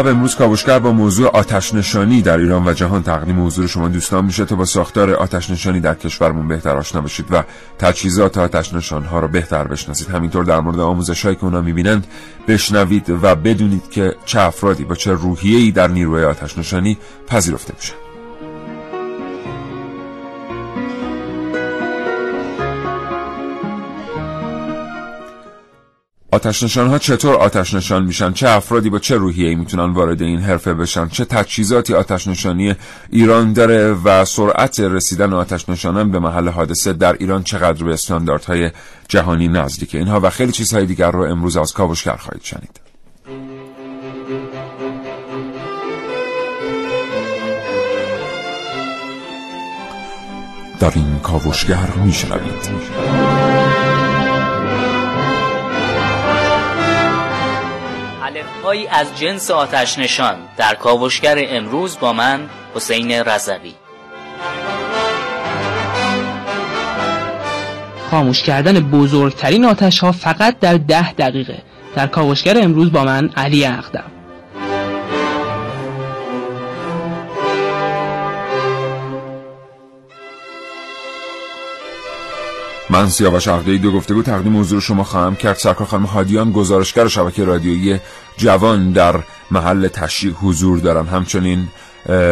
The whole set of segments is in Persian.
باب امروز کاوشگر با موضوع آتش نشانی در ایران و جهان تقدیم حضور شما دوستان میشه تا با ساختار آتش نشانی در کشورمون بهتر آشنا بشید و تجهیزات آتش نشان ها رو بهتر بشناسید. همینطور در مورد آموزش هایی که اونا می‌بینند بشنوید و بدونید که چه افرادی با چه روحیه‌ای در نیروی آتش نشانی پذیرفته میشن. آتش نشان ها چطور آتش نشان میشن؟ چه افرادی با چه روحیه‌ای می‌تونن وارد این حرفه بشن؟ چه تجهیزاتی آتش نشانی ایران داره و سرعت رسیدن آتش نشانان به محل حادثه در ایران چقدر به استانداردهای جهانی نزدیکه؟ اینها و خیلی چیزهای دیگر رو امروز از کاوشگر خواهید شنید. در این کاوشگر میشنوید. هایی از جنس آتش نشان در کاوشگر امروز با من حسین رضوی. خاموش کردن بزرگترین آتش ها فقط در ده دقیقه. در کاوشگر امروز با من علی اقدم. من سیاوش عقده‌ای دو گفتگو تقدیم حضور شما خواهم کرد. سرکار خانم هادیان گزارشگر شبکه رادیویی جوان در محل تشریح حضور دارن همچنین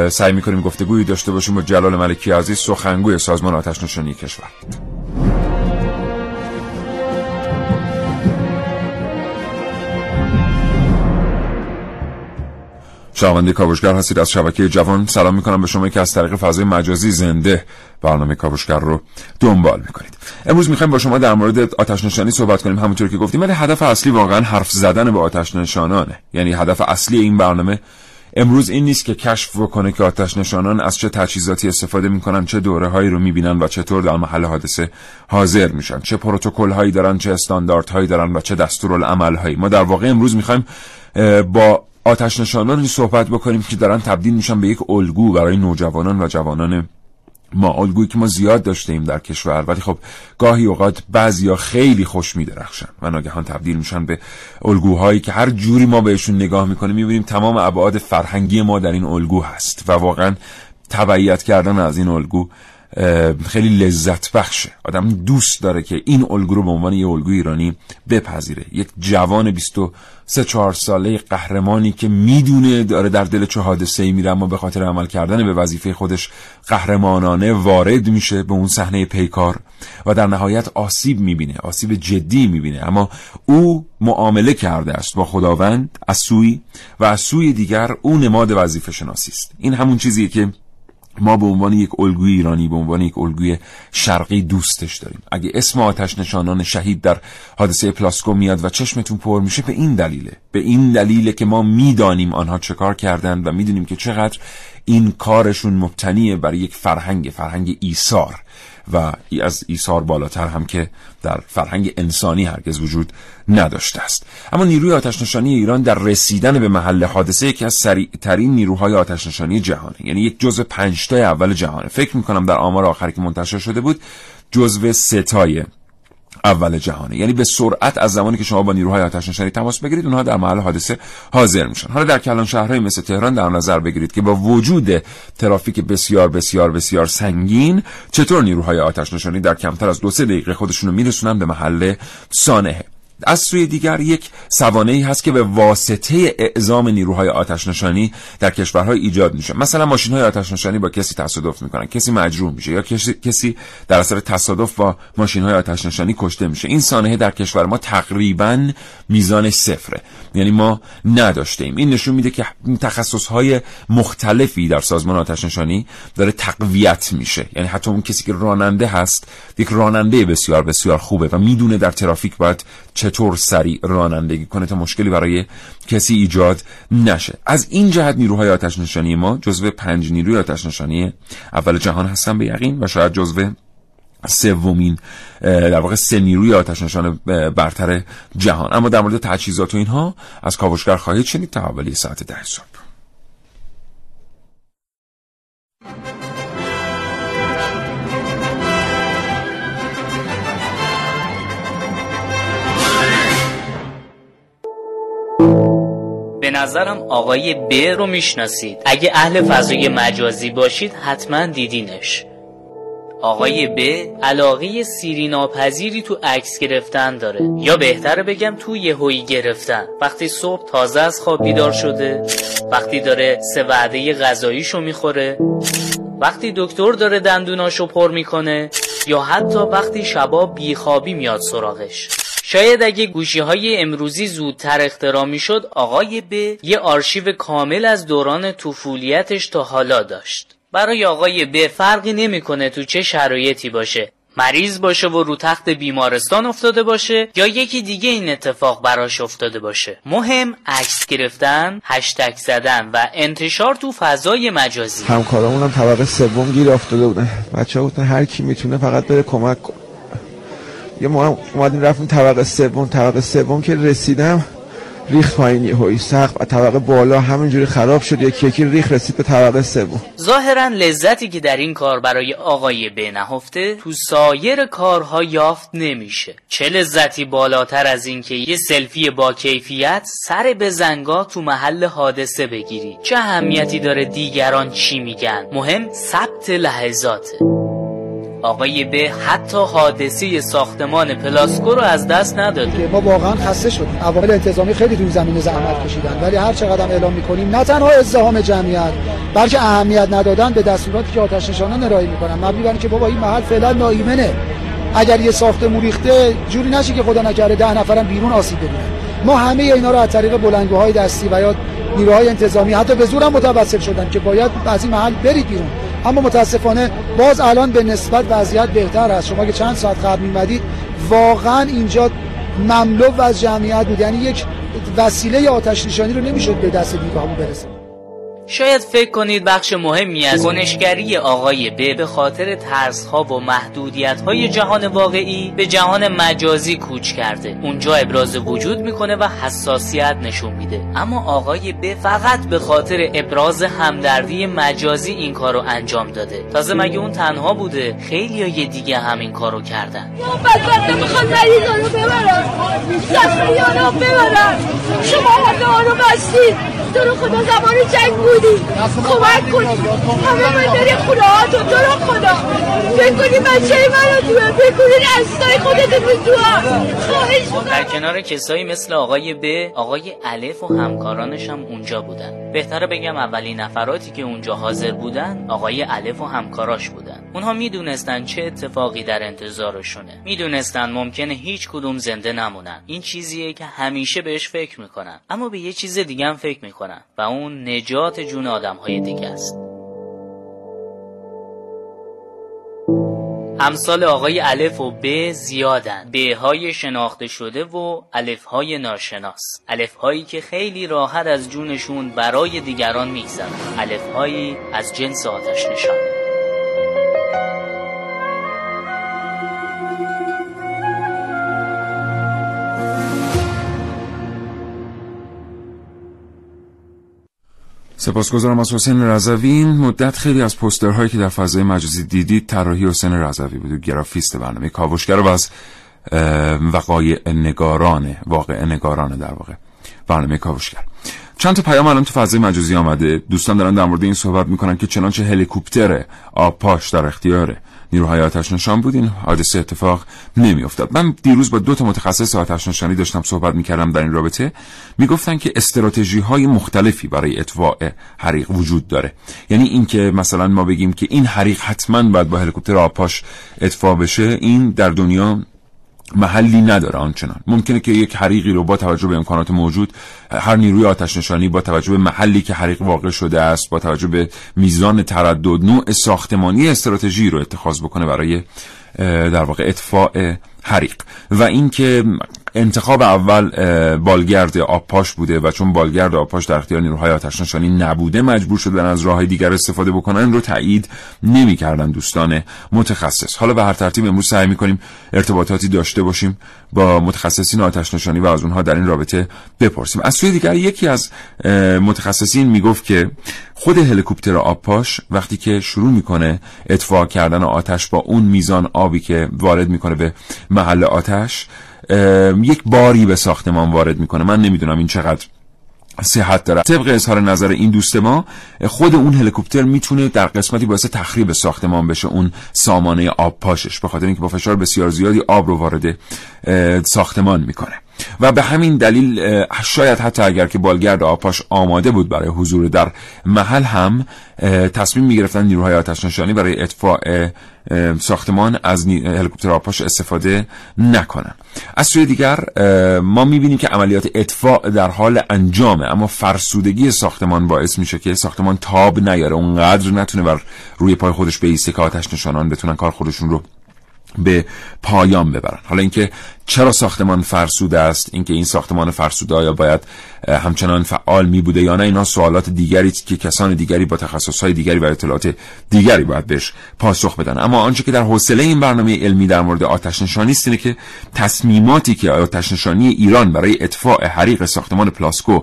سعی می‌کنیم گفتگویی داشته باشیم با جلال ملکی عزیز سخنگوی سازمان آتش نشانی کشور. شنونده کاوشگر هستید. از شبکه جوان سلام می‌کنم به شما. که از طریق فضای مجازی زنده برنامه کاوشگر رو دنبال می‌کنید. امروز می‌خوایم با شما در مورد آتش نشانی صحبت کنیم. همونطور که گفتیم ولی هدف اصلی واقعا حرف زدن به آتش نشانانه. یعنی هدف اصلی این برنامه امروز این نیست که کشف بکنه که آتش نشانان از چه تجهیزاتی استفاده می‌کنن چه دوره هایی رو می‌بینن و چطور در محل حادثه حاضر میشن چه پروتکل هایی دارن چه استاندارد هایی دارن و چه دستورالعمل هایی ما در واقع امروز می‌خوایم با آتش نشانانی صحبت بکنیم که دارن تبدیل میشن به یک الگو برای نوجوانان و جوانان ما. الگویی که ما زیاد داشتیم در کشور. ولی خب گاهی اوقات بعضیا خیلی خوش میدرخشن و ناگهان تبدیل میشن به الگوهایی که هر جوری ما بهشون نگاه می‌کنیم می‌بینیم تمام ابعاد فرهنگی ما در این الگو هست و واقعا تبعیت کردن از این الگو خیلی لذت بخشه آدم دوست داره که این الگو رو به عنوان یه الگو ایرانی بپذیره. یک جوان 23 4 ساله قهرمانی که می‌دونه داره در دل چه حادثه میره اما به خاطر عمل کردن به وظیفه خودش قهرمانانه وارد میشه به اون صحنه پیکار و در نهایت آسیب می‌بینه آسیب جدی می‌بینه. اما او معامله کرده است با خداوند از سوی و از سوی دیگر او نماد وظیفه شناسی است. این همون چیزیه که ما به عنوان یک الگوی ایرانی به عنوان یک الگوی شرقی دوستش داریم. اگه اسم آتش نشانان شهید در حادثه پلاسکو میاد و چشمتون پر میشه به این دلیله. به این دلیله که ما می‌دانیم آنها چه کار کردند و می‌دونیم که چقدر این کارشون مبتنیه بر یک فرهنگ فرهنگ ایثار. و از ایثار بالاتر هم که در فرهنگ انسانی هرگز وجود نداشته است. اما نیروی آتش نشانی ایران در رسیدن به محل حادثه یکی از سریعترین نیروهای آتش نشانی جهانه. یعنی یک جزء پنجتای اول جهانه. فکر می‌کنم در آمار آخری که منتشر شده بود جزء ستای اول جهانه. یعنی به سرعت از زمانی که شما با نیروهای آتش نشانی تماس بگیرید اونها در محل حادثه حاضر میشن. حالا در کلان شهرهای مثل تهران در نظر بگیرید که با وجود ترافیک بسیار بسیار بسیار سنگین چطور نیروهای آتش نشانی در کمتر از دو سه دقیقه خودشونو میرسونن به محل سانحه؟ از سوی دیگر یک ای هست که به واسطه اعزام نیروهای آتش نشانی در کشورهای ایجاد میشه. مثلا ماشین های آتش نشانی با کسی تصادف می‌کنن کسی مجروح میشه یا کسی, در اثر تصادف با ماشین های آتش نشانی کشته میشه. این سانحه در کشور ما تقریبا میزان صفره یعنی ما نداشته ایم این نشون میده که تخصص های مختلفی در سازمان آتش نشانی داره تقویت میشه. یعنی حتی اون کسی که راننده هست یک راننده بسیار بسیار خوبه و می‌دونه در ترافیک باید چطور سریع رانندگی کنه تا مشکلی برای کسی ایجاد نشه. از این جهت نیروهای آتش نشانی ما جزو پنج نیروی آتش نشانی اول جهان هستن به یقین و شاید جزو سومین در واقع سه نیروی آتش نشان برتر جهان. اما در مورد تجهیزات و اینها از کاوشگر خواهید شنید تا اولی ساعت ده صبح. به نظرم آقای ب رو می‌شناسید. اگه اهل فضای مجازی باشید حتما دیدینش. آقای ب علاقه سیری ناپذیری تو عکس گرفتن داره. یا بهتره بگم تو یهویی گرفتن. وقتی صبح تازه از خواب بیدار شده وقتی داره سه وعده غذاییشو می‌خوره وقتی دکتر داره دندوناشو پر می‌کنه یا حتی وقتی شبا بیخوابی میاد سراغش. شاید اگه گوشی های امروزی زودتر اختراع می شد آقای ب یه آرشیو کامل از دوران طفولیتش تا حالا داشت. برای آقای ب فرقی نمی‌کنه تو چه شرایطی باشه. مریض باشه و رو تخت بیمارستان افتاده باشه یا یکی دیگه این اتفاق براش افتاده باشه. مهم عکس گرفتن هشتگ زدن و انتشار تو فضای مجازی. همکارامون هم طبقه سوم گیر افتاده بودن. بچه ها هر کی می‌تونه فقط بره کمک کن یه ما اومدیم رفتیم طبقه سوم طبقه سوم که رسیدم ریخت پایین یهویی سقف و طبقه بالا همینجوری خراب شد یکی یکی ریخ رسید به طبقه سوم. ظاهرا لذتی که در این کار برای آقای به نهفته تو سایر کارها یافت نمیشه. چه لذتی بالاتر از اینکه یه سلفی با کیفیت سر به زنگا تو محل حادثه بگیری. چه اهمیتی داره دیگران چی میگن؟ مهم ثبت لحظاته. آقای به حتی حادثه ساختمان پلاسکو رو از دست نداده. ما واقعا خسته شدیم. عوامل انتظامی خیلی توی زمین زحمت کشیدن ولی هر چقدر اعلام می‌کنیم نه تنها ازدحام جمعیت بلکه اهمیت ندادن به دستوراتی که آتش نشانان ارائه می‌کنن. مبنی بر که بابا این محل فعلا ناایمنه اگر یه ساختمون ریخته جوری نشه که خدا نکرده ده نفرم بیرون آسیب ببینن. ما همه اینا رو از طریق بلندگوهای دستی و یا نیروهای انتظامی حتی به زورم متوسل شدن که باید از این محل برید بیرون. اما متاسفانه باز الان به نسبت وضعیت بهتر است. شما که چند ساعت قبل میمدید واقعا اینجا مملو از جمعیت بود. یعنی یک وسیله آتش نشانی رو نمی‌شد به دست دیگاه برسه. شاید فکر کنید بخش مهمی از کنشگری آقای ب به خاطر ترسها و محدودیت جهان واقعی به جهان مجازی کوچ کرده. اونجا ابراز وجود می‌کنه و حساسیت نشون میده. اما آقای ب فقط به خاطر ابراز همدردی مجازی این کارو انجام داده. تازه مگه اون تنها بوده؟ خیلی یه دیگه همین کارو کردن. می‌خواد مریضانو ببرن. شما خدا زمان جنگ بودی کمک کنی. همه من داری خونه ها تو تو رو خدا بکنی بچه من رو دوه بکنی اصلای خودت رو دوه در کنار کسایی مثل آقای ب آقای الف و همکارانش هم اونجا بودن. بهتره بگم اولین نفراتی که اونجا حاضر بودن آقای الف و همکاراش بودن. اونها می‌دونستن چه اتفاقی در انتظارشونه. می‌دونستن ممکنه هیچ کدوم زنده نمونن. این چیزیه که همیشه بهش فکر می‌کنن. اما به یه چیز دیگه هم فکر می‌کنن و اون نجات جون آدم های دیگه است. امثال آقای الف و ب زیادن. ب های شناخته شده و الف های ناشناس. الف هایی که خیلی راحت از جونشون برای دیگران میگذرن. الف هایی از جنس آتش نشان سپاسگزارم از حسین رضوی. مدت خیلی از پوسترهایی که در فضای مجازی دیدید طراحی حسین رضوی بود. و گرافیست برنامه کاوشگر و از وقایع نگارانه واقع نگارانه در واقع برنامه کاوشگر. چند تا پیام الان تو فضای مجازی آمده. دوستان دارن در مورد این صحبت می‌کنن که چنانچه هلیکوپتر آب پاش در اختیاره. نیروهای آتش نشان بود. این حادثه اتفاق نمیافتاد. من دیروز با دو تا متخصص آتش نشانی داشتم صحبت می‌کردم در این رابطه. می‌گفتن که استراتژی های مختلفی برای اطفاء حریق وجود داره. یعنی اینکه مثلا ما بگیم که این حریق حتما باید با هلیکوپتر آبپاش اطفاء بشه این در دنیا محلی نداره آنچنان. ممکنه که یک حریقی رو با توجه به امکانات موجود هر نیروی آتش نشانی با توجه به محلی که حریق واقع شده است با توجه به میزان تردد نوع ساختمانی استراتژی رو اتخاذ بکنه برای در واقع اطفاء حریق. و اینکه انتخاب اول بالگرد آبپاش بوده و چون بالگرد آبپاش در اختیار نیروهای آتش نشانی نبوده مجبور شدن از راه دیگر استفاده بکنن رو تایید نمی‌کردن دوستان متخصص. حالا به هر ترتیب امروز سعی می‌کنیم ارتباطاتی داشته باشیم با متخصصین آتش نشانی و از اونها در این رابطه بپرسیم. از سوی دیگر یکی از متخصصین می‌گفت که خود هلیکوپتر آبپاش وقتی که شروع می‌کنه اطفاء کردن آتش با اون میزان آبی که وارد می‌کنه به محل آتش. یک باری به ساختمان وارد می‌کنه. من نمی‌دونم این چقدر صحت داره. طبق اظهار نظر این دوست ما خود اون هلیکوپتر می‌تونه در قسمتی باعث تخریب ساختمان بشه. اون سامانه آب پاشش. به خاطر اینکه با فشار بسیار زیادی آب رو وارد ساختمان می‌کنه. و به همین دلیل شاید حتی اگر که بالگرد آپاش آماده بود برای حضور در محل هم تصمیم می گرفتن نیروهای آتش نشانی برای اطفاء ساختمان از هلیکوپتر آپاش استفاده نکنن. از سوی دیگر ما می‌بینیم که عملیات اطفاء در حال انجامه اما فرسودگی ساختمان باعث میشه که ساختمان تاب نیاره اونقدر نتونه بر روی پای خودش بیسته که آتش نشانان بتونن کار خودشون رو به پایان ببرن. حالا اینکه چرا ساختمان فرسوده است؟ اینکه این ساختمان فرسوده آیا باید همچنان فعال می بوده یا نه؟ اینا سوالات دیگری که کسان دیگری با تخصصهای دیگری و اطلاعات دیگری باید بهش پاسخ بدن. اما آنچه که در حوصله این برنامه علمی در مورد آتش نشانی است اینه که تصمیماتی که آتش نشانی ایران برای اطفاء حریق ساختمان پلاسکو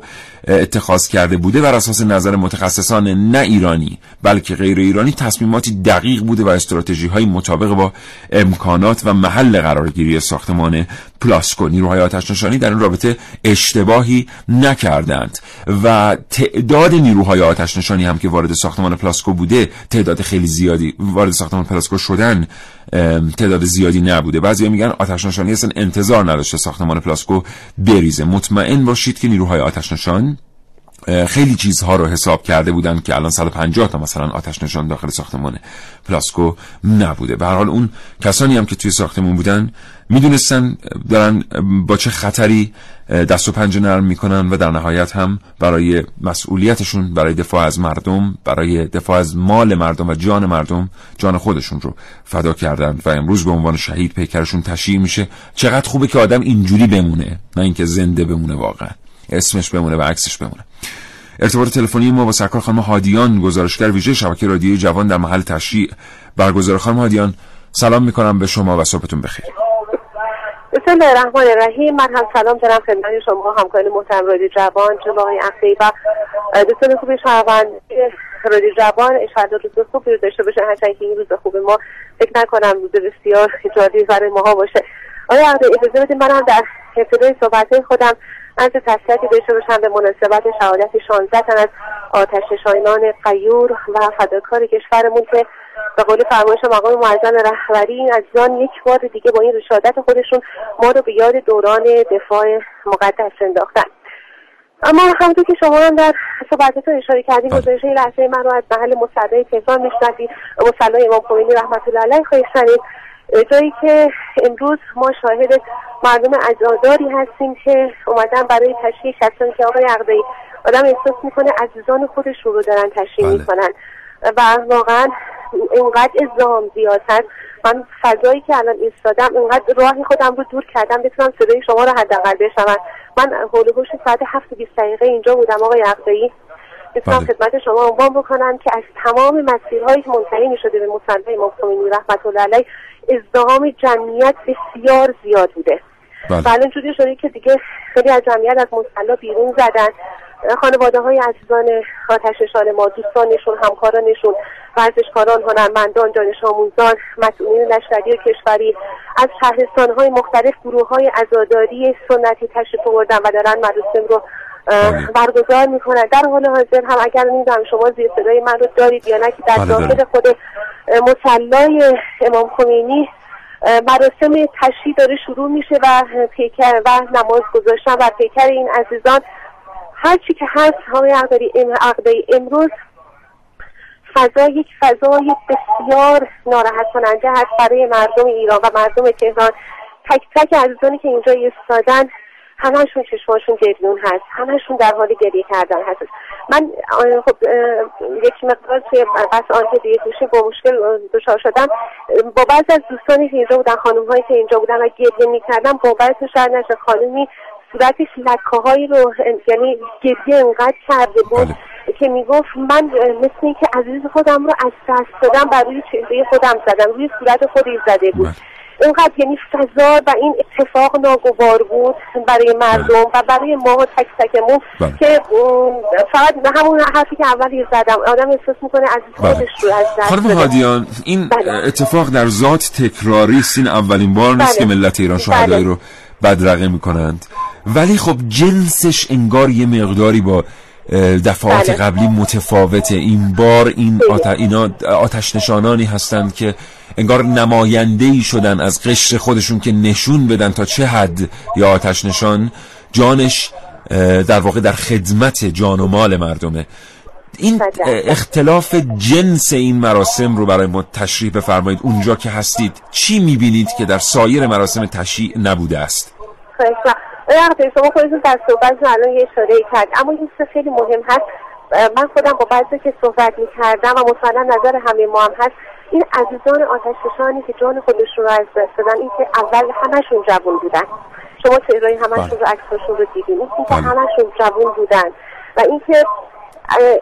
اتخاذ کرده بوده بر اساس نظر متخصصان نه ایرانی بلکه غیر ایرانی تصمیماتی دقیق بوده و استراتژی های مطابق با امکانات و محل قرارگیری ساختمان پلاسکو نیروهای آتش نشانی در این رابطه اشتباهی نکردند. و تعداد نیروهای آتش نشانی هم که وارد ساختمان پلاسکو بوده تعداد خیلی زیادی وارد ساختمان پلاسکو شدن تعداد زیادی نبوده. بعضی میگن آتش نشانی اصلا انتظار نداشته ساختمان پلاسکو بریزه. مطمئن باشید که نیروهای آتش نشان خیلی چیزها رو حساب کرده بودن که الان 150 تا مثلا آتش نشان داخل ساختمان پلاسکو نبوده. به هر حال اون کسانی هم که توی ساختمون بودن می‌دونستن دارن با چه خطری دست و پنجه نرم می‌کنن و در نهایت هم برای مسئولیتشون برای دفاع از مردم برای دفاع از مال مردم و جان مردم جان خودشون رو فدا کردن و امروز به عنوان شهید پیکرشون تشییع میشه. چقدر خوبه که آدم اینجوری بمونه نه اینکه زنده بمونه واقعا. اسمش بمونه و عکسش بمونه. ارتباط تلفنی ما با سرکار خانم هادیان گزارشگر ویژه شبکه رادیوی جوان در محل تشریع برگزار. خانم هادیان سلام می‌کنم به شما و صبحتون بخیر. بسم الله الرحمن الرحیم. من هم سلام دارم خدمت شما همکاران محترم رادیو جوان جناب آقای اخی و دوستان خوبی شهروند. رادیو جوان اشاره روز خوبی رو داشته باشه. هرچند که این روز خوب ما فکر نکنم روز بسیار جالبی برای ماها باشه. آیا اجازه بدید من هم در ابتدای صحبت خودم از تسلیتی داشته باشم به مناسبت شهادت 16 تن از آتش نشانان قیور و فداکار کشورمون که به قول فرمایش مقام معظم رهبری عزیزان یک بار دیگه با این شهادت خودشون ما رو به یاد دوران دفاع مقدس انداختن. اما همونطور که شما هم در صحبتتون اشاره کردید بله. گزارش لحظه من رو از محل مصلی تهران میشنوید مصلی امام خمینی رحمت الله علیه خواهید شنید. جایی که امروز ما شاهد مردم عزاداری هستیم که اومدن برای تشریح کسانی که آقای عقدایی آدم احساس می‌کنه عزیزان خودش رو دارن تشریح بله. می‌کنن و واقعا اینقدر ازدهام زیاد هست من فضایی که الان ایستادم اینقدر راهی خودم رو دور کردم بتونم صدای شما رو حداقل بشنوم من حول و حوش ساعت هفت و بیست دقیقه اینجا بودم آقای عقدایی می‌تونم بله. خدمت شما عنوان بکنم که از تمام مسیرهایی که منتهی می‌شده به مصلی امام خمینی رحمت الله علیه ازدهام جمعیت بسیار زیاد بوده بله. و الان جوری شده که دیگه خیلی از جمعیت از مصلا بیرون زدن خانواده های عزیزان آتش نشان ما دوستانشون همکارانشون ورزشکاران هنرمندان دانش آموزان مسئولین لشکری و کشوری از شهرستان های مختلف گروه های ازاداری سنتی تشریف آوردن و دارن مراسم رو بله. برگزار می‌کنن در حال حاضر هم اگر نمی‌دونم شما زیر صدای من رو دارید یا نه که در بله، داخل دارم. خود مصلای امام خمینی مراسم تشییع داره شروع میشه و پیکر و نماز گذاشتن و پیکر این عزیزان هر چی که هست ام عقدی امروز فضا یک فضای بسیار ناراحت کننده هست برای مردم ایران و مردم تهران. تک تک عزیزانی که اینجا ایستادن همشون چشماشون گریون هست همشون در حال گریه کردن هست من خب یک مقدار توی بس آنتی دیگه گوشی با مشکل دچار شدم با بعض از دوستانی که اینجا بودن خانم هایی که اینجا بودن و گریه می‌کردم باورتون شاید نشه خانمی صورتش لکه هایی رو یعنی گریه انقدر کرده بود بله. که می‌گفت من مثل اینکه عزیز خودم رو از دست دادم بر روی چهره خودم زدم روی صورت خودی زده بود بله. اینقدر یعنی فضا و این اتفاق ناگوار بود برای مردم بله. و برای ما تک تکمون بله. که فقط همون حرفی که اولی زدم آدم احساس می‌کنه از بله. خودش رو از دست خانم هادیان این بله. اتفاق در ذات تکراری است این اولین بار نیست که ملت ایران شهدایی رو بدرقه می‌کنند ولی خب جنسش انگار یه مقداری با دفعات بله. قبلی متفاوته این بار این آت... اینا آتش نشانانی هستند که انگار نماینده ای شدن از قشر خودشون که نشون بدن تا چه حد یا آتش نشان. جانش در واقع در خدمت جان و مال مردمه. این اختلاف جنس این مراسم رو برای ما تشریح بفرمایید. اونجا که هستید چی می‌بینید که در سایر مراسم تشریع نبوده است؟ آقای شما خودتون در صحبت الان یه اشاره کرد. اما این خیلی مهم هست. من خودم با بعضی که صحبت می‌کردم و مطمئنا نظر همه ما هم هست. این عزیزان آتشفشانی که جان خودشون رو از دست دادن این که اول همشون جوون بودن. شما چهرهای همشون رو عکساشون رو دیدین. این که بله. همشون جوون بودن. و اینکه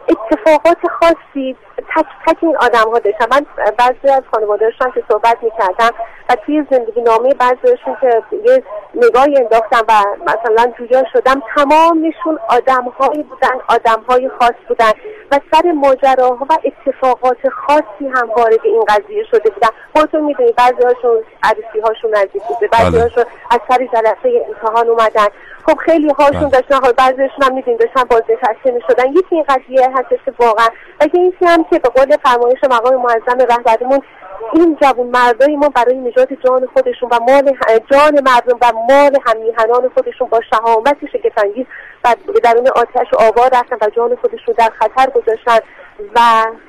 اتفاقات خاصی تک تک این آدم ها داشتن. من بعضی از خانوادهشان که صحبت می‌کردم و توی زندگی نامه بعضیشون که یه نگاهی انداختم و مثلا جویا شدم تمامشون آدم هایی بودن آدم های خاص بودن و سر ماجراها و اتفاقات خاصی هم وارد این قضیه شده بودن. خودتون می‌دونید بعضی هاشون عروسی هاشون نزدیک بوده بعضی بله. هاشون از سر جلسه امتحان اومدن. خب خیلی هاشون بله. داشتن حال بعضیشون هم می‌دونید داشتن بازنشسته می‌شدن. یکی این قضیه هستش که واقعا و این هم که به قول فرمایش مقام معظم رهبریمون این جوان مردای ما برای نجات جان خودشون و مال جان مردم و مال همیهنان خودشون با شهامت شگفتانگیز و به درون آتش آوار رفتن و جان خودشون در خطر گذاشتن و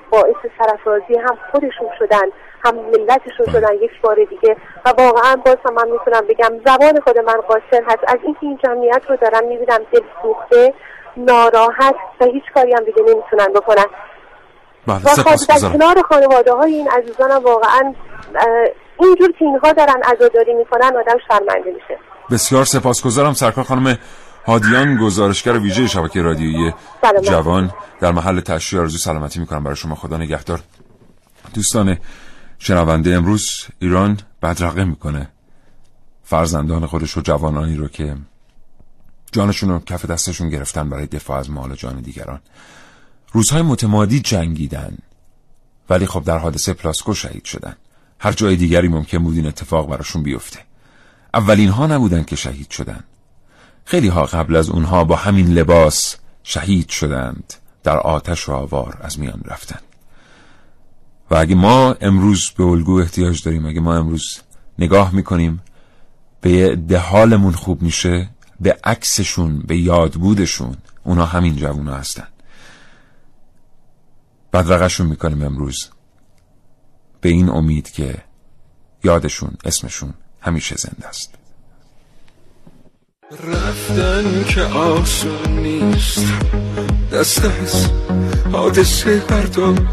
باعث سرفرازی هم خودشون شدن هم ملتشون شدن یک بار دیگه. و واقعا باز هم من می‌تونم بگم زبان خود من قاصر هست. از اینکه این جمعیت رو دارم می‌بینم دل سوخته ناراحت و هیچ کاری هم دیگه نمی‌تونن بکنن بله و خب در کنار خانواده های این عزیزانم واقعا اینجور که اینها دارن عزاداری می‌کنن آدم شرمنده میشه. بسیار سپاسگزارم سرکار خانم هادیان گزارشگر ویژه شبکه رادیویی جوان در محل تشریع آرزو سلامتی می‌کنم. برای شما خدا نگهدار. دوستان شنونده امروز ایران بدرقه می‌کنه. فرزندان خودش و جوانانی رو که جانشون رو کف دستشون گرفتن برای دفاع از مال جان دیگران. روزهای متمادی جنگیدن. ولی خب در حادثه پلاسکو شهید شدن. هر جای دیگری ممکن بود این اتفاق براشون بیفته. اولین ها نبودن که شهید شدن. خیلی ها قبل از اونها با همین لباس شهید شدند. در آتش و آوار از میان رفتن. و اگه ما امروز به الگو احتیاج داریم اگه ما امروز نگاه می‌کنیم به ده حالمون خوب میشه به عکسشون به یادبودشون اونا همین جوونا هستن. بدرقشون می‌کنیم امروز. به این امید که یادشون اسمشون همیشه زنده است. رفتن که آسون نیست. دست از حادثه بردار.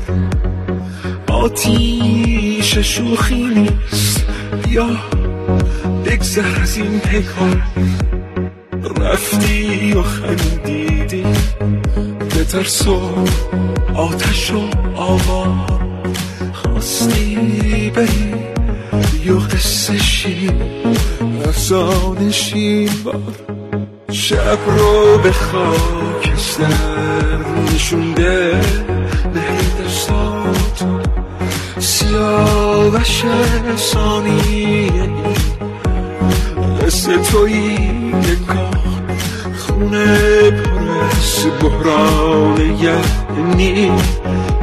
آتیش شوخی نیست. یا بگذر از این پیکار رفتی و خندیدی. به ترس و آتش و آوا خواستی بری یا قصه شین افزان شین بار شب رو به خاکستر نشونده. نهی دستات سیاوش ثانیه قصه توی نگاه خونه پرس بحران یعنی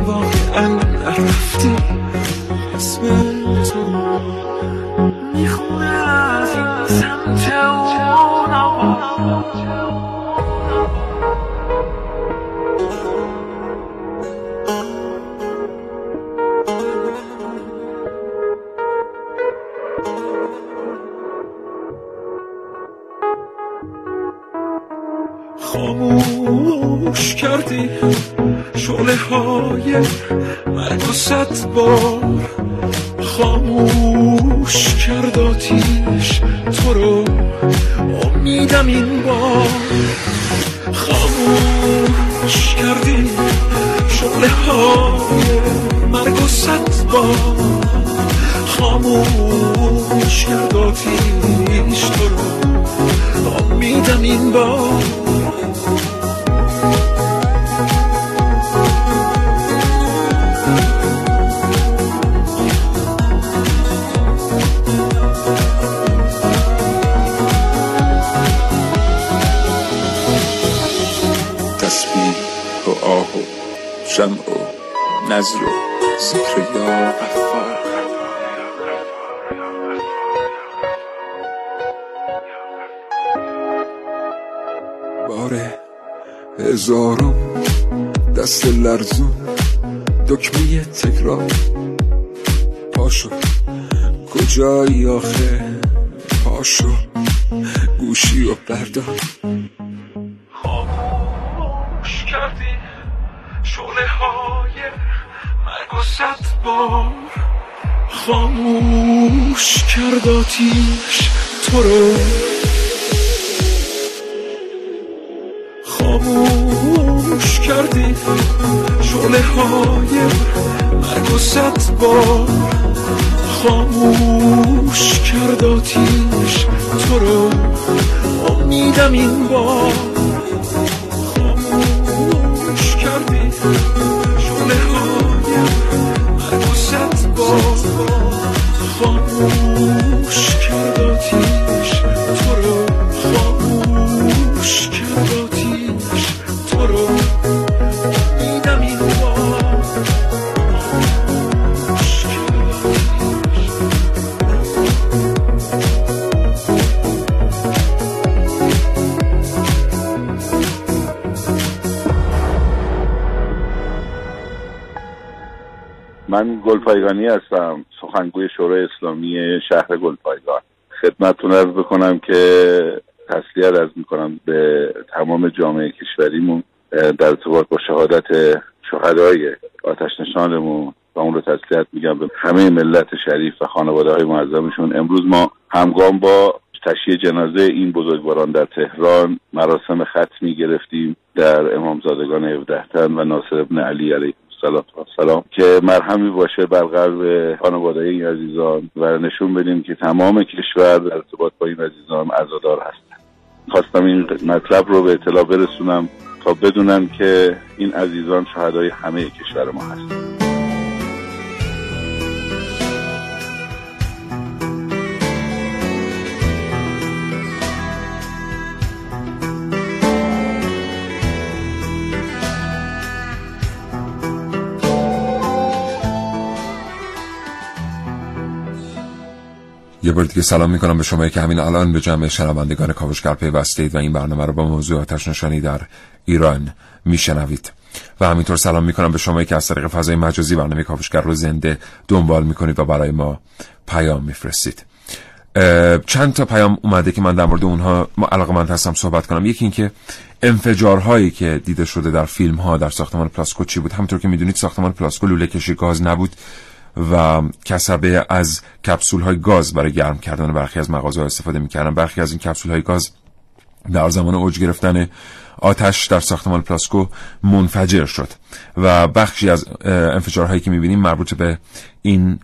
واقعا نرفتی اسم تو باره هزارم دست لرزون دکمه تکرار. پاشو. کجایی آخه؟ پاشو. گوشی و بردار. خاموش کردی. شعله های مرگ و صد بار. خاموش کرد آتیش تو رو. صد بار خاموش کرد آتیش تو رو. امیدم این بار من گلپایگانی هستم سخنگوی شورای اسلامی شهر گلپایگان. خدمتتون ارز بکنم که تسلیت ارز می‌کنم به تمام جامعه کشوریمون در ارتباط با شهادت شهدای آتش نشانمون. و اون رو تسلیت میگم به همه ملت شریف و خانواده های معظمشون. امروز ما همگام با تشییع جنازه این بزرگواران در تهران مراسم ختمی گرفتیم در امامزادگان 17 تن و ناصر ابن علی علیه السلام و سلام. که مرهمی باشه بر قلب خانواده این عزیزان و نشون بدیم که تمام کشور در ارتباط با این عزیزان عزادار هستند خواستم این مطلب رو به اطلاع برسونم تا بدونن که این عزیزان شهدای همه کشور ما هستند یه بار دیگه سلام می‌کنم به شما. که همین الان به جمع شنوندگان کاوشگر پیوستید و این برنامه رو با موضوع آتش نشانی در ایران میشنوید. و همینطور سلام می‌کنم به شما. که از طریق فضای مجازی برنامه کاوشگر رو زنده دنبال می‌کنید و برای ما پیام میفرستید. چند تا پیام اومده که من در مورد اونها علاقه من هستم صحبت کنم. یکی اینکه انفجارهایی که دیده شده در فیلم ها در ساختمان پلاسکو چی بود؟ همونطور که می‌دونید ساختمان پلاسکو لوله کشی گاز نبود. و کسبه از کپسول های گاز برای گرم کردن برخی از مغازه استفاده می‌کردن. برخی از این کپسول های گاز در زمان اوج گرفتن آتش در ساختمان پلاسکو منفجر شد و بخشی از انفجارهایی که می‌بینیم مربوط به این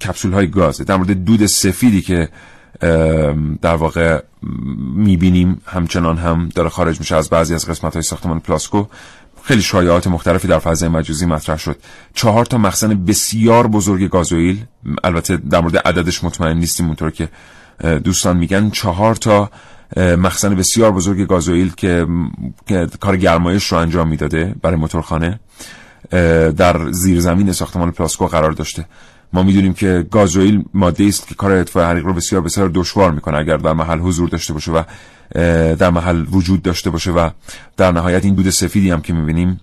کپسول های گازه. در مورد دود سفیدی که در واقع می‌بینیم همچنان هم داره خارج میشه از بعضی از قسمت های ساختمان پلاسکو. خیلی شایعات مختلفی در فضای مجازی مطرح شد. چهار تا مخزن بسیار بزرگ گازوئیل. البته در مورد عددش مطمئن نیستیم اونطور که دوستان میگن. چهار تا مخزن بسیار بزرگ گازوئیل که کار گرمایش رو انجام می‌داده برای موتورخانه در زیر زمین ساختمان پلاسکو قرار داشته. ما می‌دونیم که گازوئیل ماده است که کار اطفاء حریق رو بسیار بسیار دشوار می‌کنه اگر در محل حضور داشته باشه و در محل وجود داشته باشه و در نهایت این دود سفیدی هم که می‌بینیم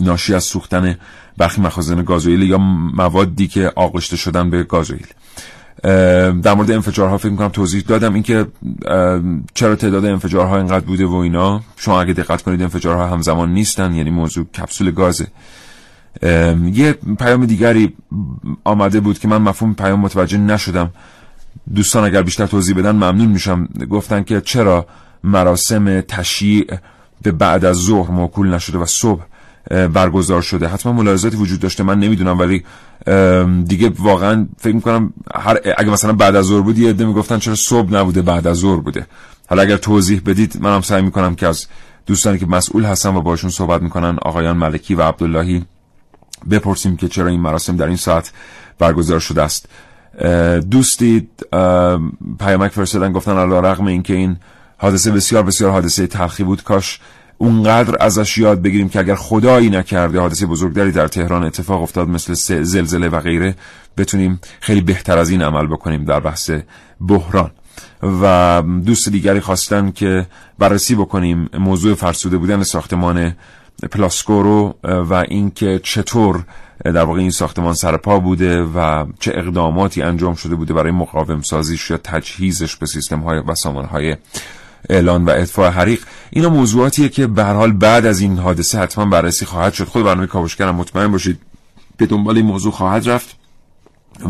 ناشی از سوختن برخی مخازن گازوئیل یا موادی که آغشته شدن به گازوئیل. در مورد انفجارها فکر می‌کنم توضیح دادم. اینکه چرا تعداد انفجارها اینقدر بوده و اینا؟ شما اگه دقت کنید انفجارها همزمان نیستن یعنی موضوع کپسول گازه. یه پیام دیگری آمده بود که من مفهوم پیام متوجه نشدم. دوستان اگر بیشتر توضیح بدن ممنون میشم. گفتن که چرا مراسم تشییع به بعد از ظهر موکول نشده و صبح برگزار شده. حتما ملاحظاتی وجود داشته من نمی‌دونم ولی دیگه واقعا فکر می‌کنم هر اگه مثلا بعد از ظهر بود یه عده می‌گفتن چرا صبح نبوده بعد از ظهر بوده. حالا اگر توضیح بدید منم سعی می‌کنم که از دوستانی که مسئول هستن و باشون صحبت می‌کنن آقایان ملکی و عبداللهی بپرسیم که چرا این مراسم در این ساعت برگزار شده است. دوستی پیامک فرستادن گفتن علا رقم اینکه این حادثه بسیار بسیار حادثه تلخی بود. کاش اونقدر ازش یاد بگیریم که اگر خدایی نکرده حادثه بزرگتری در تهران اتفاق افتاد مثل زلزله و غیره بتونیم خیلی بهتر از این عمل بکنیم در بحث بحران. و دوست دیگری خواستن که بررسی بکنیم موضوع فرسوده بودن ساختمان پلاسکورو و اینکه چطور در واقع این ساختمان سرپا بوده و چه اقداماتی انجام شده بوده برای مقاوم سازیش یا تجهیزش به سیستم های و سامان های اعلان و اطفاء حریق. اینا موضوعاتیه که به حال بعد از این حادثه حتما بررسی خواهد شد. خود برنامه کاوشگرم مطمئن باشید به دنبال این موضوع خواهد رفت.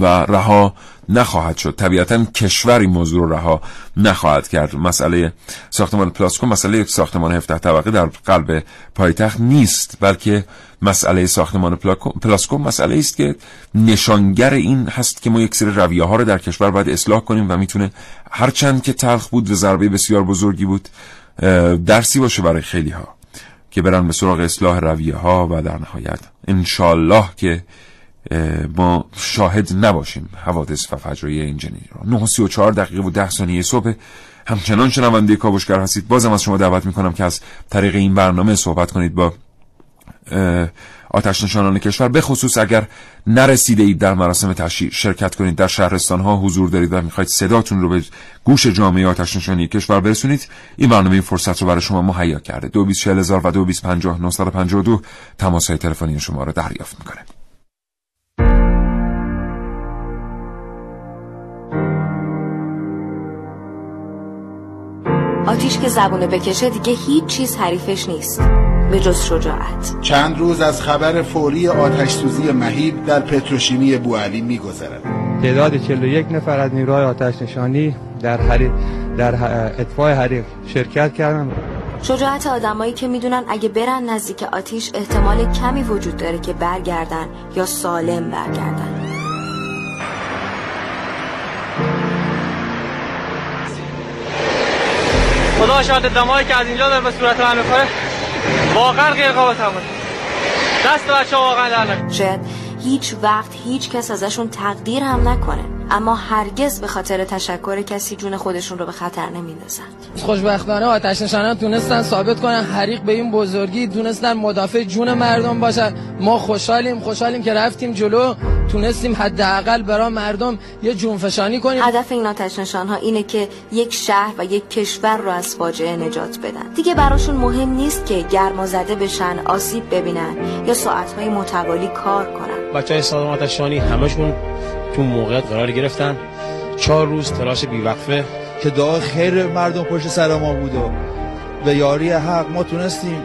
و رها نخواهد شد. طبیعتا کشور این موضوع رو رها نخواهد کرد. مسئله ساختمان پلاسکو مسئله یک ساختمان 17 طبقه در قلب پایتخت نیست بلکه مسئله ساختمان پلاسکو مسئله است که نشانگر این هست که ما یک سری رویه ها رو در کشور باید اصلاح کنیم و می‌تونه هرچند که تلخ بود و ضربه بسیار بزرگی بود درسی باشه برای خیلی ها که برن به سراغ اصلاح رویه ها و در نهایت انشالله که ما شاهد نباشیم حوادث و فجایع این جنین را. 9:34 دقیقه و 10 ثانیه صبح. همچنان شنونده کاوشگر هستید. بازم از شما دعوت می‌کنم که از طریق این برنامه صحبت کنید با آتش نشانان کشور. به خصوص اگر نرسیده اید در مراسم تشییع شرکت کنید در شهرستان ها حضور دارید و می‌خواید صداتون رو به گوش جامعه آتش نشانی کشور برسونید این برنامه این فرصت رو برای شما مهیا کرده. 224000 و 2250 تماس های تلفنی شما رو دریافت می‌کنه. آتیش که زبونه بکشه دیگه هیچ چیز حریفش نیست. به جز شجاعت. چند روز از خبر فوری آتش سوزی مهیب در پتروشیمی بوالی میگذرد. تعداد 41 نفر از نیروهای آتش نشانی در حریق در اطفاء حریق شرکت کردن شجاعت آدمایی که می‌دونن اگه برن نزدیک آتیش احتمال کمی وجود داره که برگردن یا سالم برگردن. خدا شاهد دمایی که از اینجا داره به صورت من می‌خوره. واقعا غیر قابل تحمل دست بچه واقعا در شاید هیچ وقت هیچ کس ازشون تقدیر هم نکنه. اما هرگز به خاطر تشکر کسی جون خودشون رو به خطر نمیندازن. خوشبختانه آتش نشانان تونستن ثابت کنن حریق به این بزرگی تونستن مدافع جون مردم باشن. ما خوشحالیم خوشحالیم که رفتیم جلو. تونستیم حداقل برای مردم یه جونفشانی کنیم. هدف این آتش نشان ها اینه که یک شهر و یک کشور رو از فاجعه نجات بدن. دیگه براشون مهم نیست که گرما زده بشن آسیب ببینن یا ساعتهای متوالی کار کنن. بچه های سازمان آتشانی همشون تو موقعیت قرار گرفتن. چهار روز تلاش بیوقفه. که دعا خیر مردم پشت سر ما بود و به یاری حق ما تونستیم.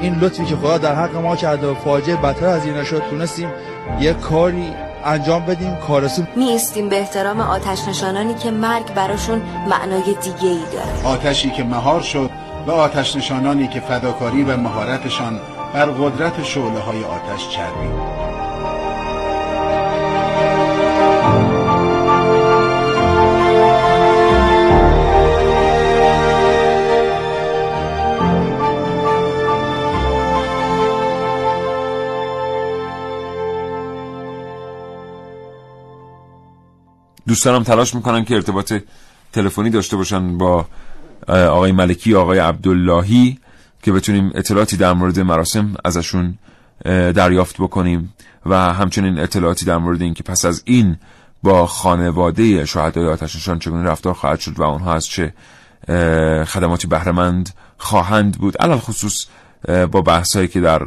این لطفی که خدا در حق ما کرده و فاجعه بدتر از این نشد تونستیم یه کاری انجام بدیم کارسون نیستیم به احترام آتش نشانانی که مرگ براشون معنای دیگه ای داره. آتشی که مهار شد و آتش نشانانی که فداکاری و مهارتشان بر قدرت شعله های آتش چربید. دوستانم تلاش می‌کنن که ارتباط تلفنی داشته باشن با آقای ملکی آقای عبداللهی که بتونیم اطلاعاتی در مورد مراسم ازشون دریافت بکنیم و همچنین اطلاعاتی در مورد اینکه پس از این با خانواده شهدای آتشنشان چگونه رفتار خواهد شد و آنها از چه خدماتی بهرهمند خواهند بود. علال خصوص با بحثایی که در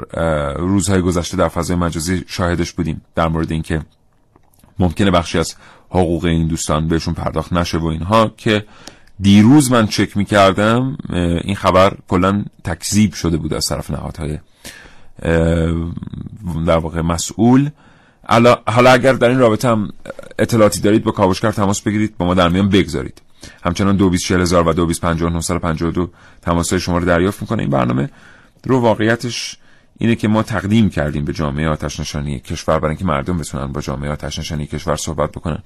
روزهای گذشته در فضای مجازی شاهدش بودیم در مورد اینکه ممکنه بخشی از حقوق این دوستان بهشون پرداخت نشه و اینها که دیروز من چک می‌کردم این خبر کلا تکذیب شده بود از طرف نهادهای در واقع مسئول. حالا اگر در این رابطه هم اطلاعاتی دارید با کاوشگر تماس بگیرید با ما در میان بگذارید. همچنان دو هزار و دو دو تماس های شما رو دریافت می‌کنه. این برنامه رو واقعیتش اینه که ما تقدیم کردیم به جامعه آتش نشانی کشور برای اینکه مردم بتونن با جامعه آتش نشانی کشور صحبت بکنن.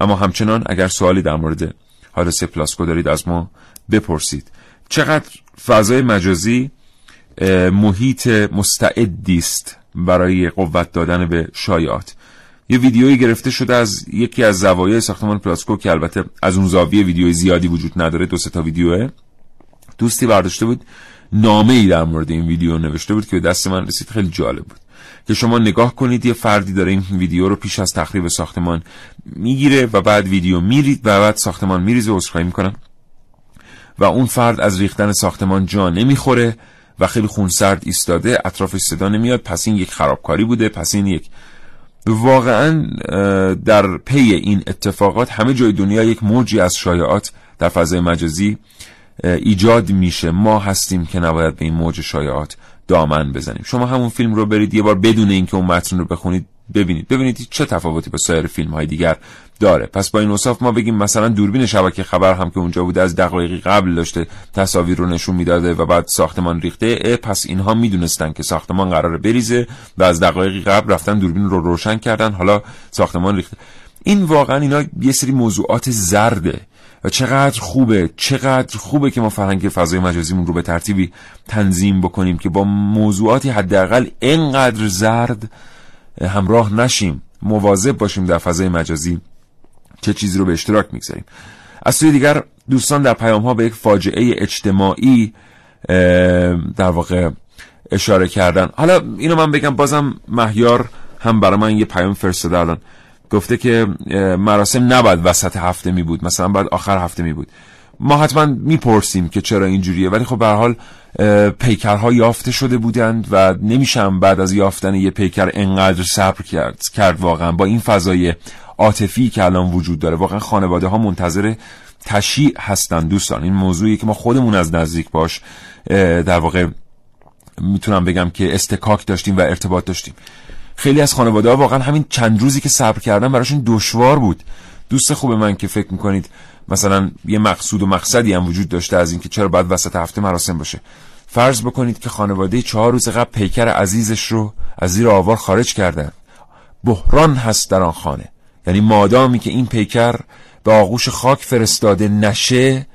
اما همچنان اگر سوالی در مورد حادثه پلاسکو دارید از ما بپرسید. چقدر فضای مجازی محیط مستعدی است برای قوت دادن به شایعات. یه ویدیویی گرفته شده از یکی از زوایای ساختمان پلاسکو که البته از اون زاویه ویدیوی زیادی وجود نداره دو تا ویدیوه. دوستی برداشته بود نامه ای در مورد این ویدیو نوشته بود که به دست من رسید. خیلی جالب بود که شما نگاه کنید یه فردی داره این ویدیو رو پیش از تخریب ساختمان می‌گیره و بعد ویدیو میرید و بعد ساختمان میریزه و عذرخواهی می‌کنن و اون فرد از ریختن ساختمان جا نمی‌خوره و خیلی خونسرد ایستاده اطرافش صدا نمیاد. پس این یک خرابکاری بوده. پس این یک واقعا در پی این اتفاقات همه جای دنیا یک موجی از شایعات در فضای مجازی ایجاد میشه. ما هستیم که نباید به این موج شایعات دامن بزنیم. شما همون فیلم رو برید یه بار بدون اینکه اون متن رو بخونید ببینید. ببینید چه تفاوتی با سایر فیلم های دیگر داره. پس با این اوصاف ما بگیم مثلا دوربین شبکه خبر هم که اونجا بوده از دقایقی قبل داشته تصاویر رو نشون می‌داده و بعد ساختمان ریخته پس اینها می‌دونستن که ساختمان قراره بریزه و از دقایقی قبل رفتن دوربین رو روشن کردن حالا ساختمان ریخته. این واقعا اینا یه سری موضوعات زرده. و چقدر خوبه چقدر خوبه که ما فرهنگ فضای مجازیمون رو به ترتیبی تنظیم بکنیم که با موضوعاتی حداقل اینقدر زرد همراه نشیم مواظب باشیم در فضای مجازی چه چیزی رو به اشتراک می‌گذاریم. از سوی دیگر دوستان در پیام ها به یک فاجعه اجتماعی در واقع اشاره کردن. حالا اینو من بگم بازم مهیار هم برای من یه پیام فرستاده الان. گفته که مراسم نباید وسط هفته می بود مثلا باید آخر هفته می بود ما حتما می‌پرسیم که چرا اینجوریه ولی خب به حال پیکرها یافته شده بودند و نمیشم بعد از یافتن یه پیکر انقدر صبر کرد کرد واقعا. با این فضای عاطفی که الان وجود داره واقعا خانواده ها منتظر تشیع هستن دوستان. این موضوعی که ما خودمون از نزدیک باش در واقع می‌تونم بگم که استکاک داشتیم و ارتباط داشتیم. خیلی از خانواده ها واقعا همین چند روزی که صبر کردن براشون دشوار بود. دوست خوب من که فکر می‌کنید مثلا یه مقصود و مقصدی هم وجود داشته از اینکه چرا باید وسط هفته مراسم باشه. فرض بکنید که خانواده چهار روز قبل پیکر عزیزش رو از زیر آوار خارج کردن. بحران هست در آن خانه. یعنی مادامی که این پیکر به آغوش خاک فرستاده نشه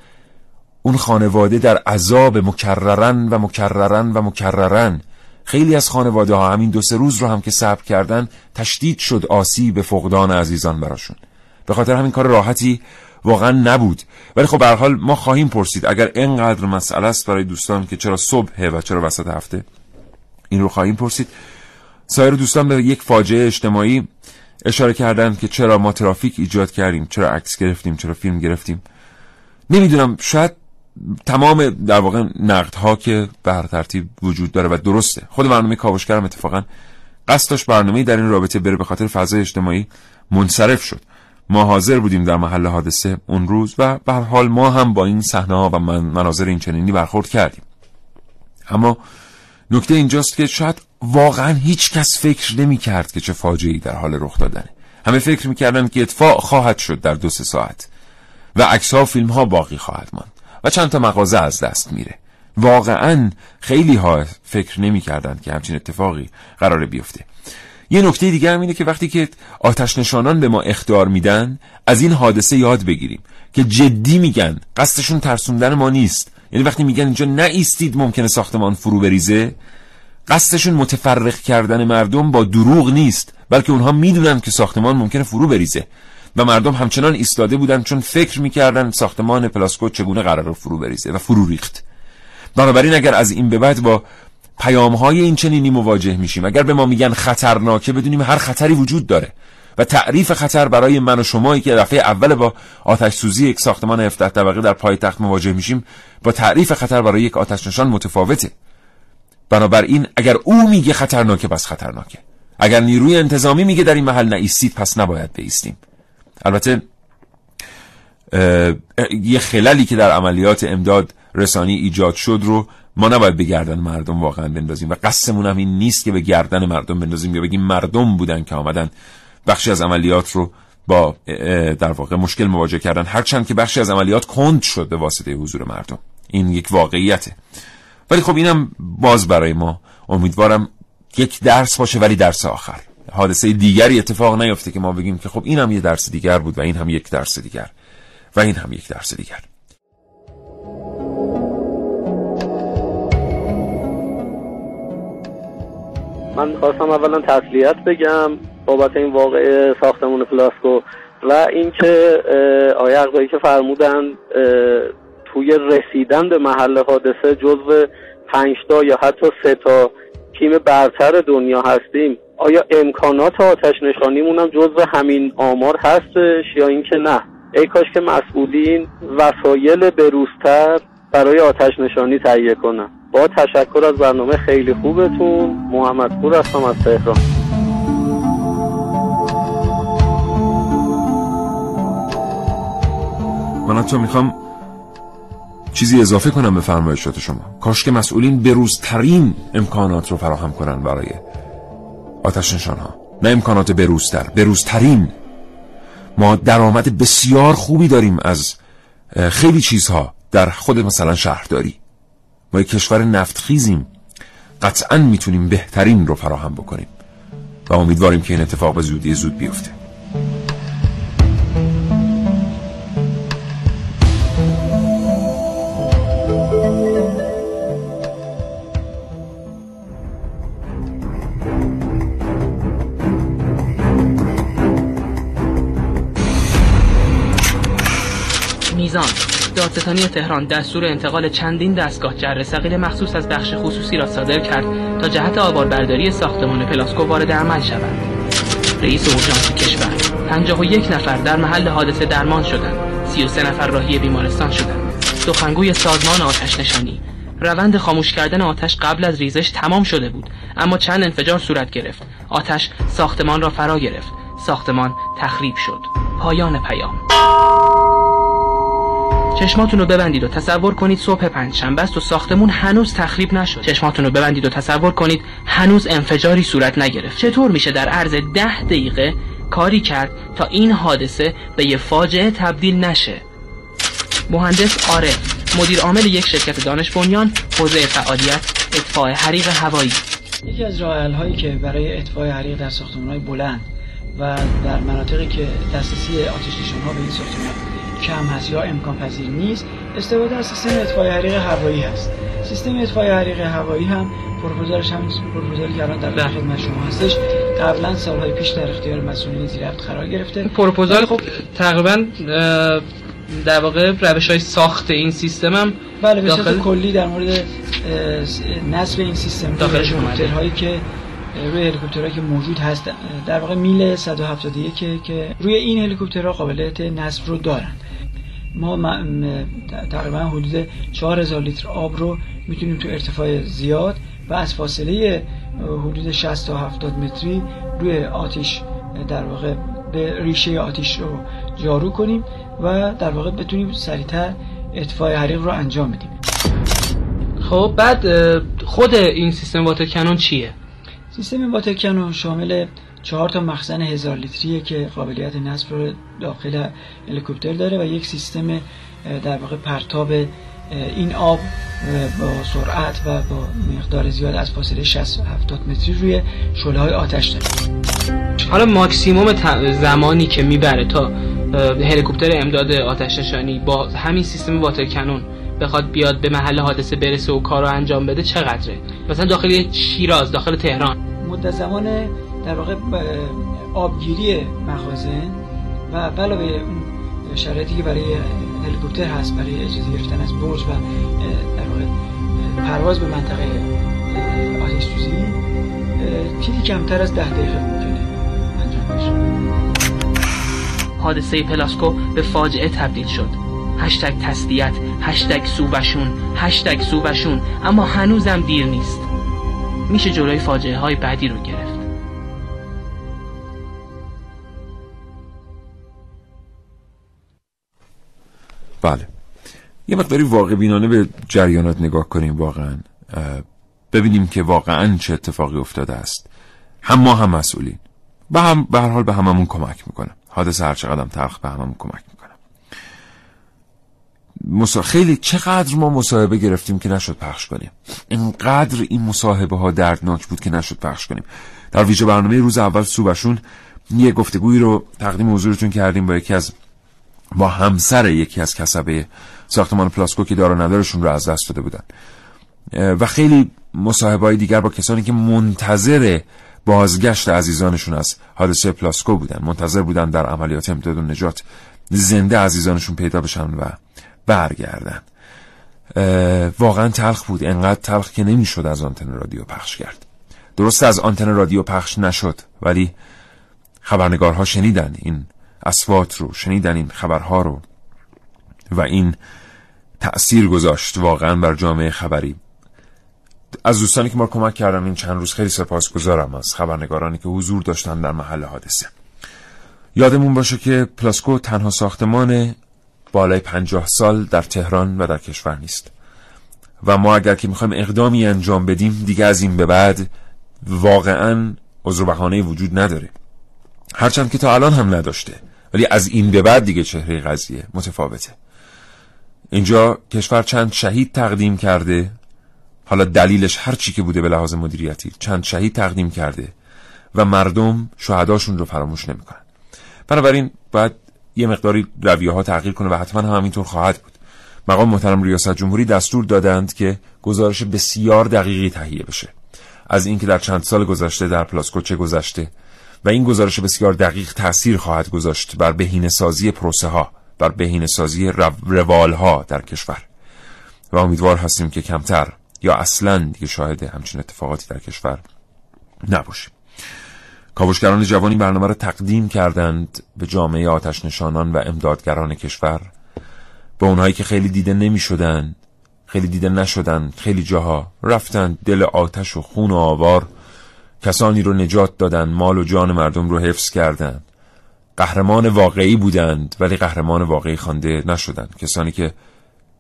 اون خانواده در عذاب مکررن و مکررن و مکررن خیلی از خانواده ها همین دو سه روز رو هم که صبر کردن تشدید شد آسی به فقدان عزیزان براشون. به خاطر همین کار راحتی واقعا نبود. ولی خب به حال ما خواهیم پرسید اگر اینقدر مسئله است برای دوستان که چرا صبح و چرا وسط هفته؟ این رو خواهیم پرسید. سایر دوستان به یک فاجعه اجتماعی اشاره کردن که چرا ما ترافیک ایجاد کردیم چرا عکس گرفتیم چرا فیلم گرفتیم. نمی‌دونم شاید تمام در واقع نقد ها که بر ترتیب وجود داره و درسته. خود برنامه کاوشگرم اتفاقا قصدش برنامه در این رابطه بره به خاطر فضای اجتماعی منصرف شد. ما حاضر بودیم در محل حادثه اون روز و به حال ما هم با این صحنه ها و مناظر این چنینی برخورد کردیم. اما نکته اینجاست که شاید واقعا هیچ کس فکر نمی کرد که چه فاجعه‌ای در حال رخ دادنه. همه فکر می‌کردن که اتفاق خواهد شد در دو سه ساعت و عکس ها فیلم ها باقی خواهد ماند. چند تا مغازه از دست میره. واقعا خیلی ها فکر نمی کردن که همچین اتفاقی قرار بیفته. یه نکته دیگه هم اینه که وقتی که آتش نشانان به ما اختار میدن از این حادثه یاد بگیریم که جدی میگن قصدشون ترسوندن ما نیست. یعنی وقتی میگن اینجا نایستید ممکنه ساختمان فرو بریزه قصدشون متفرق کردن مردم با دروغ نیست بلکه اونها می‌دونن که ساختمان ممکنه فرو بریزه. و مردم همچنان ایستاده بودن چون فکر می‌کردن ساختمان پلاسکو چگونه قرار فرو بریزه و فرو ریخت. بنابراین اگر از این به بعد با پیام های این چنینی مواجه میشیم اگر به ما میگن خطرناکه بدونیم هر خطری وجود داره و تعریف خطر برای من و شمایی که دفعه اول با آتش سوزی یک ساختمان 17 طبقه در پایتخت مواجه میشیم با تعریف خطر برای یک آتش نشان متفاوته. بنابراین اگر او میگه خطرناکه بس خطرناکه. اگر نیروی انتظامی میگه در این محل نایستید پس نباید بیستیم. البته یه خلالی که در عملیات امداد رسانی ایجاد شد رو ما نباید به گردن مردم واقعا بندازیم و قصمون هم این نیست که به گردن مردم بندازیم یا بگیم مردم بودن که آمدن. بخشی از عملیات رو با در واقع مشکل مواجه کردن هرچند که بخشی از عملیات کند شد به واسطه حضور مردم. این یک واقعیته. ولی خب اینم باز برای ما امیدوارم یک درس باشه ولی درس آخر. حادثه دیگری اتفاق نیفته که ما بگیم که خب این هم یه درس دیگر بود و این هم یک درس دیگر و این هم یک درس دیگر. من خواستم اولا تسلیت بگم بابت این واقع ساختمون پلاسکو و اینکه آیه اقضایی که فرمودن توی رسیدن به محل حادثه جزو پنجتا یا حتی سه تا تیم برتر دنیا هستیم. آیا امکانات آتش نشانیمون هم جزو همین آمار هستش یا اینکه نه؟ ای کاش که مسئولین وسایل بروزتر برای آتش نشانی تهیه کنن. با تشکر از برنامه خیلی خوبتون. محمد پور هستم از تهران. من تو می‌خوام چیزی اضافه کنم به فرمایشات شما. کاش که مسئولین بروزترین امکانات رو فراهم کنن برای آتش نشان ها نه امکانات بروزتر بروزترین. ما درآمد بسیار خوبی داریم از خیلی چیزها در خود مثلا شهرداری. ما یک کشور نفتخیزیم. قطعا می‌تونیم بهترین رو فراهم بکنیم. و امیدواریم که این اتفاق به زودی زود بیفته. میزان. دادستانی تهران دستور انتقال چندین دستگاه جر ثقیل مخصوص از بخش خصوصی را صادر کرد تا جهت آباربرداری ساختمان پلاسکو وارد عمل شود. رئیس اورژانس کشور 51 نفر در محل حادثه درمان شدند. 33 نفر راهی بیمارستان شدند. سخنگوی سازمان آتش نشانی. روند خاموش کردن آتش قبل از ریزش تمام شده بود اما چند انفجار صورت گرفت. آتش ساختمان را فرا گرفت. ساختمان تخریب شد. پایان پیام. چشماتون رو ببندید و تصور کنید صبح پنجشنبه است و ساختمون هنوز تخریب نشد. چشماتون رو ببندید و تصور کنید هنوز انفجاری صورت نگرفت. چطور میشه در عرض ده دقیقه کاری کرد تا این حادثه به یه فاجعه تبدیل نشه؟ مهندس عارف مدیر عامل یک شرکت دانش بنیان حوزه فعالیت اطفاء حریق هوایی. یکی از راه هایی که برای اطفاء حریق در ساختمان‌های بلند و در مناطقی که دسترسی آتش نشان‌ها به این ساختمان کم هست یا امکان پذیر نیست استفاده از سیستم اطفای حریق هوایی هست. سیستم اطفای حریق هوایی هم پروپوزالش هم پروپوزالی که الان در بله. خدمت شما هستش قبلا سالهای پیش در اختیار مسئولین زیر قرار گرفته. پروپوزال خب تقریبا در واقع روش های ساخت این سیستم هم بله به داخل... کلی در مورد نصب این سیستم داخلش هایی که روی هلیکوپترهایی که موجود هست در واقع میل 171 که روی این هلیکوپترها قابلیت نصب رو دارن. ما تقریبا حدود 4000 لیتر آب رو می‌تونیم تو ارتفاع زیاد و از فاصله حدود 60 تا 70 متری روی آتیش در واقع به ریشه آتیش رو جارو کنیم و در واقع بتونیم سریعتر اطفاء حریق رو انجام بدیم خب بعد خود این سیستم واتر کنون چیه؟ سیستم واتر کنون شامل چهار تا مخزن هزار لیتریه که قابلیت نصب رو داخل هلیکوپتر داره و یک سیستم در واقع پرتاب این آب با سرعت و با مقدار زیاد از فاصله 60 70 متری روی شعله های آتش داره. حالا ماکسیموم زمانی که می‌بره تا هلیکوپتر امداد آتش نشانی با همین سیستم واتر کنون بخواد بیاد به محل حادثه برسه و کار رو انجام بده چقدره؟ مثلا داخل شیراز داخل تهران. مدت زمان در واقع آبگیری مخازن و علاوه اون شرایطی که برای هلیکوپتر هست برای اجازه گرفتن از برج و در واقع پرواز به منطقه آتش سوزی چیزی کمتر از ده دقیقه ممکنه انجام بشه. حادثه پلاسکو به فاجعه تبدیل شد. هشتگ تسلیت هشتگ سوبشون هشتگ سوبشون اما هنوزم دیر نیست. میشه جلوی فاجعه های بعدی رو گرفت. بله. یه مقداری واقع بینانه به جریانات نگاه کنیم واقعا. ببینیم که واقعا چه اتفاقی افتاده است. هم ما هم مسئولین. به هم به هر حال به هممون کمک می‌کنه. حادثه هر چقدر تلخ به هممون کمک می‌کنه. مسا... خیلی چقدر ما مصاحبه گرفتیم که نشد پخش کنیم. اینقدر این مصاحبه ها دردناک بود که نشد پخش کنیم. در ویژه برنامه روز اول صوبشون یه گفتگویی رو تقدیم حضورتون کردیم با یکی از با همسر یکی از کسبه ساختمان پلاسکو که دار ندارشون رو از دست داده بودن. و خیلی مصاحبه دیگر با کسانی که منتظر بازگشت عزیزانشون از حادثه پلاسکو بودن منتظر بودن در عملیات امداد و نجات زنده عزیزانشون پیدا بشن و برگردن. واقعا تلخ بود انقدر تلخ که نمی‌شد از آنتن رادیو پخش کرد. درست از آنتن رادیو پخش نشد ولی خبرنگارها شنیدن این اسوات رو شنیدن این خبرها رو. و این تأثیر گذاشت واقعا بر جامعه خبری. از دوستانی که ما کمک کردن این چند روز خیلی سپاسگزارم از خبرنگارانی که حضور داشتن در محل حادثه. یادمون باشه که پلاسکو تنها ساختمان بالای پنجاه سال در تهران و در کشور نیست. و ما اگر که می‌خوایم اقدامی انجام بدیم دیگه از این به بعد واقعا عذر بهانه وجود نداره. هرچند که تا الان هم نداشته. ولی از این به بعد دیگه چهره قضیه متفاوته. اینجا کشور چند شهید تقدیم کرده. حالا دلیلش هر چی که بوده به لحاظ مدیریتی. چند شهید تقدیم کرده و مردم شهداشون رو فراموش نمی‌کنن. بنابراین باید یه مقداری رویه ها تغییر کنه و حتما هم همینطور خواهد بود. مقام محترم ریاست جمهوری دستور دادند که گزارش بسیار دقیقی تهیه بشه. از اینکه در چند سال گذشته در پلاسکو چه گذشته و این گزارش بسیار دقیق تاثیر خواهد گذاشت بر بهینه سازی پروسه ها بر بهینه سازی روال ها در کشور. و امیدوار هستیم که کمتر یا اصلا دیگه شاهد همچین اتفاقاتی در کشور نباشیم. کاوشگران جوانی برنامه را تقدیم کردند به جامعه آتش نشانان و امدادگران کشور. به اونهایی که خیلی دیده نمی شدن خیلی دیده نشدن خیلی جاها رفتند دل آتش و خون و آوار کسانی رو نجات دادن مال و جان مردم رو حفظ کردند قهرمان واقعی بودند ولی قهرمان واقعی خوانده نشدند. کسانی که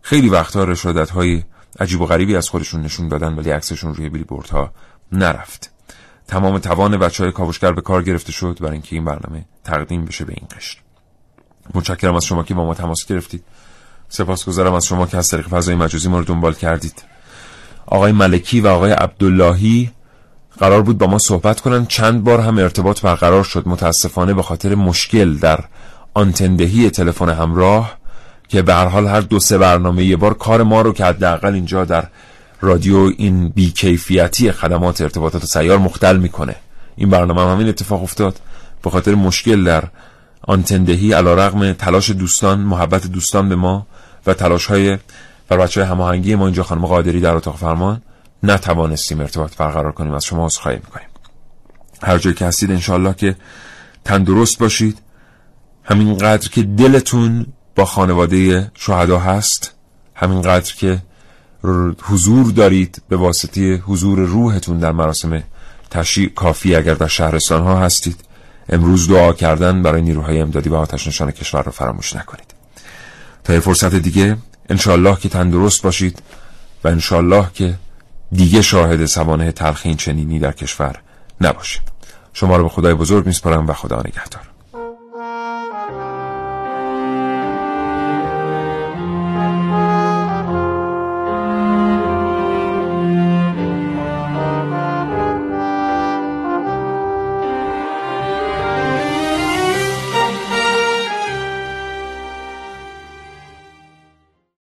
خیلی وقتها رشادت های عجیب و غریبی از خودشون نشون دادن ولی عکسشون روی بیلی ها نرفت. تمام توان بچه های کاوشگر به کار گرفته شد برای اینکه این برنامه تقدیم بشه به این قشر متشکرم از شما که با ما تماس گرفتید. سپاسگزارم از شما که از طریق فضای مجازی ما رو دنبال کردید. آقای ملکی و آقای عبداللهی قرار بود با ما صحبت کنن. چند بار هم ارتباط برقرار شد. متاسفانه به خاطر مشکل در آنتندهی تلفن همراه که به هر حال هر دو سه برنامه یه بار کار ما رو که حداقل اینجا در رادیو این بیکیفیتی خدمات ارتباطات سیار مختل می‌کنه. این برنامه هم همین اتفاق افتاد. به خاطر مشکل در آنتندهی علا رقم تلاش دوستان محبت دوستان به ما و تلاش های و بچه هماهنگی ما اینجا خانم قادری در اتاق فرمان. نتوانستیم ارتباط برقرار کنیم از شما عذرخواهی می‌کنیم. هر جایی که هستید انشالله که تندرست باشید. همینقدر که دلتون با خانواده شهدا هست همینقدر که حضور دارید به واسطه حضور روحتون در مراسم تشییع کافی اگر در شهرستان ها هستید. امروز دعا کردن برای نیروهای امدادی و آتش نشان کشور رو فراموش نکنید. تا یه فرصت دیگه انشالله که تندرست باشید و انشالله که دیگه شاهد سوانه تلخین چنینی در کشور نباشید. شما رو به خدای بزرگ میسپارم و خدا نگهدار.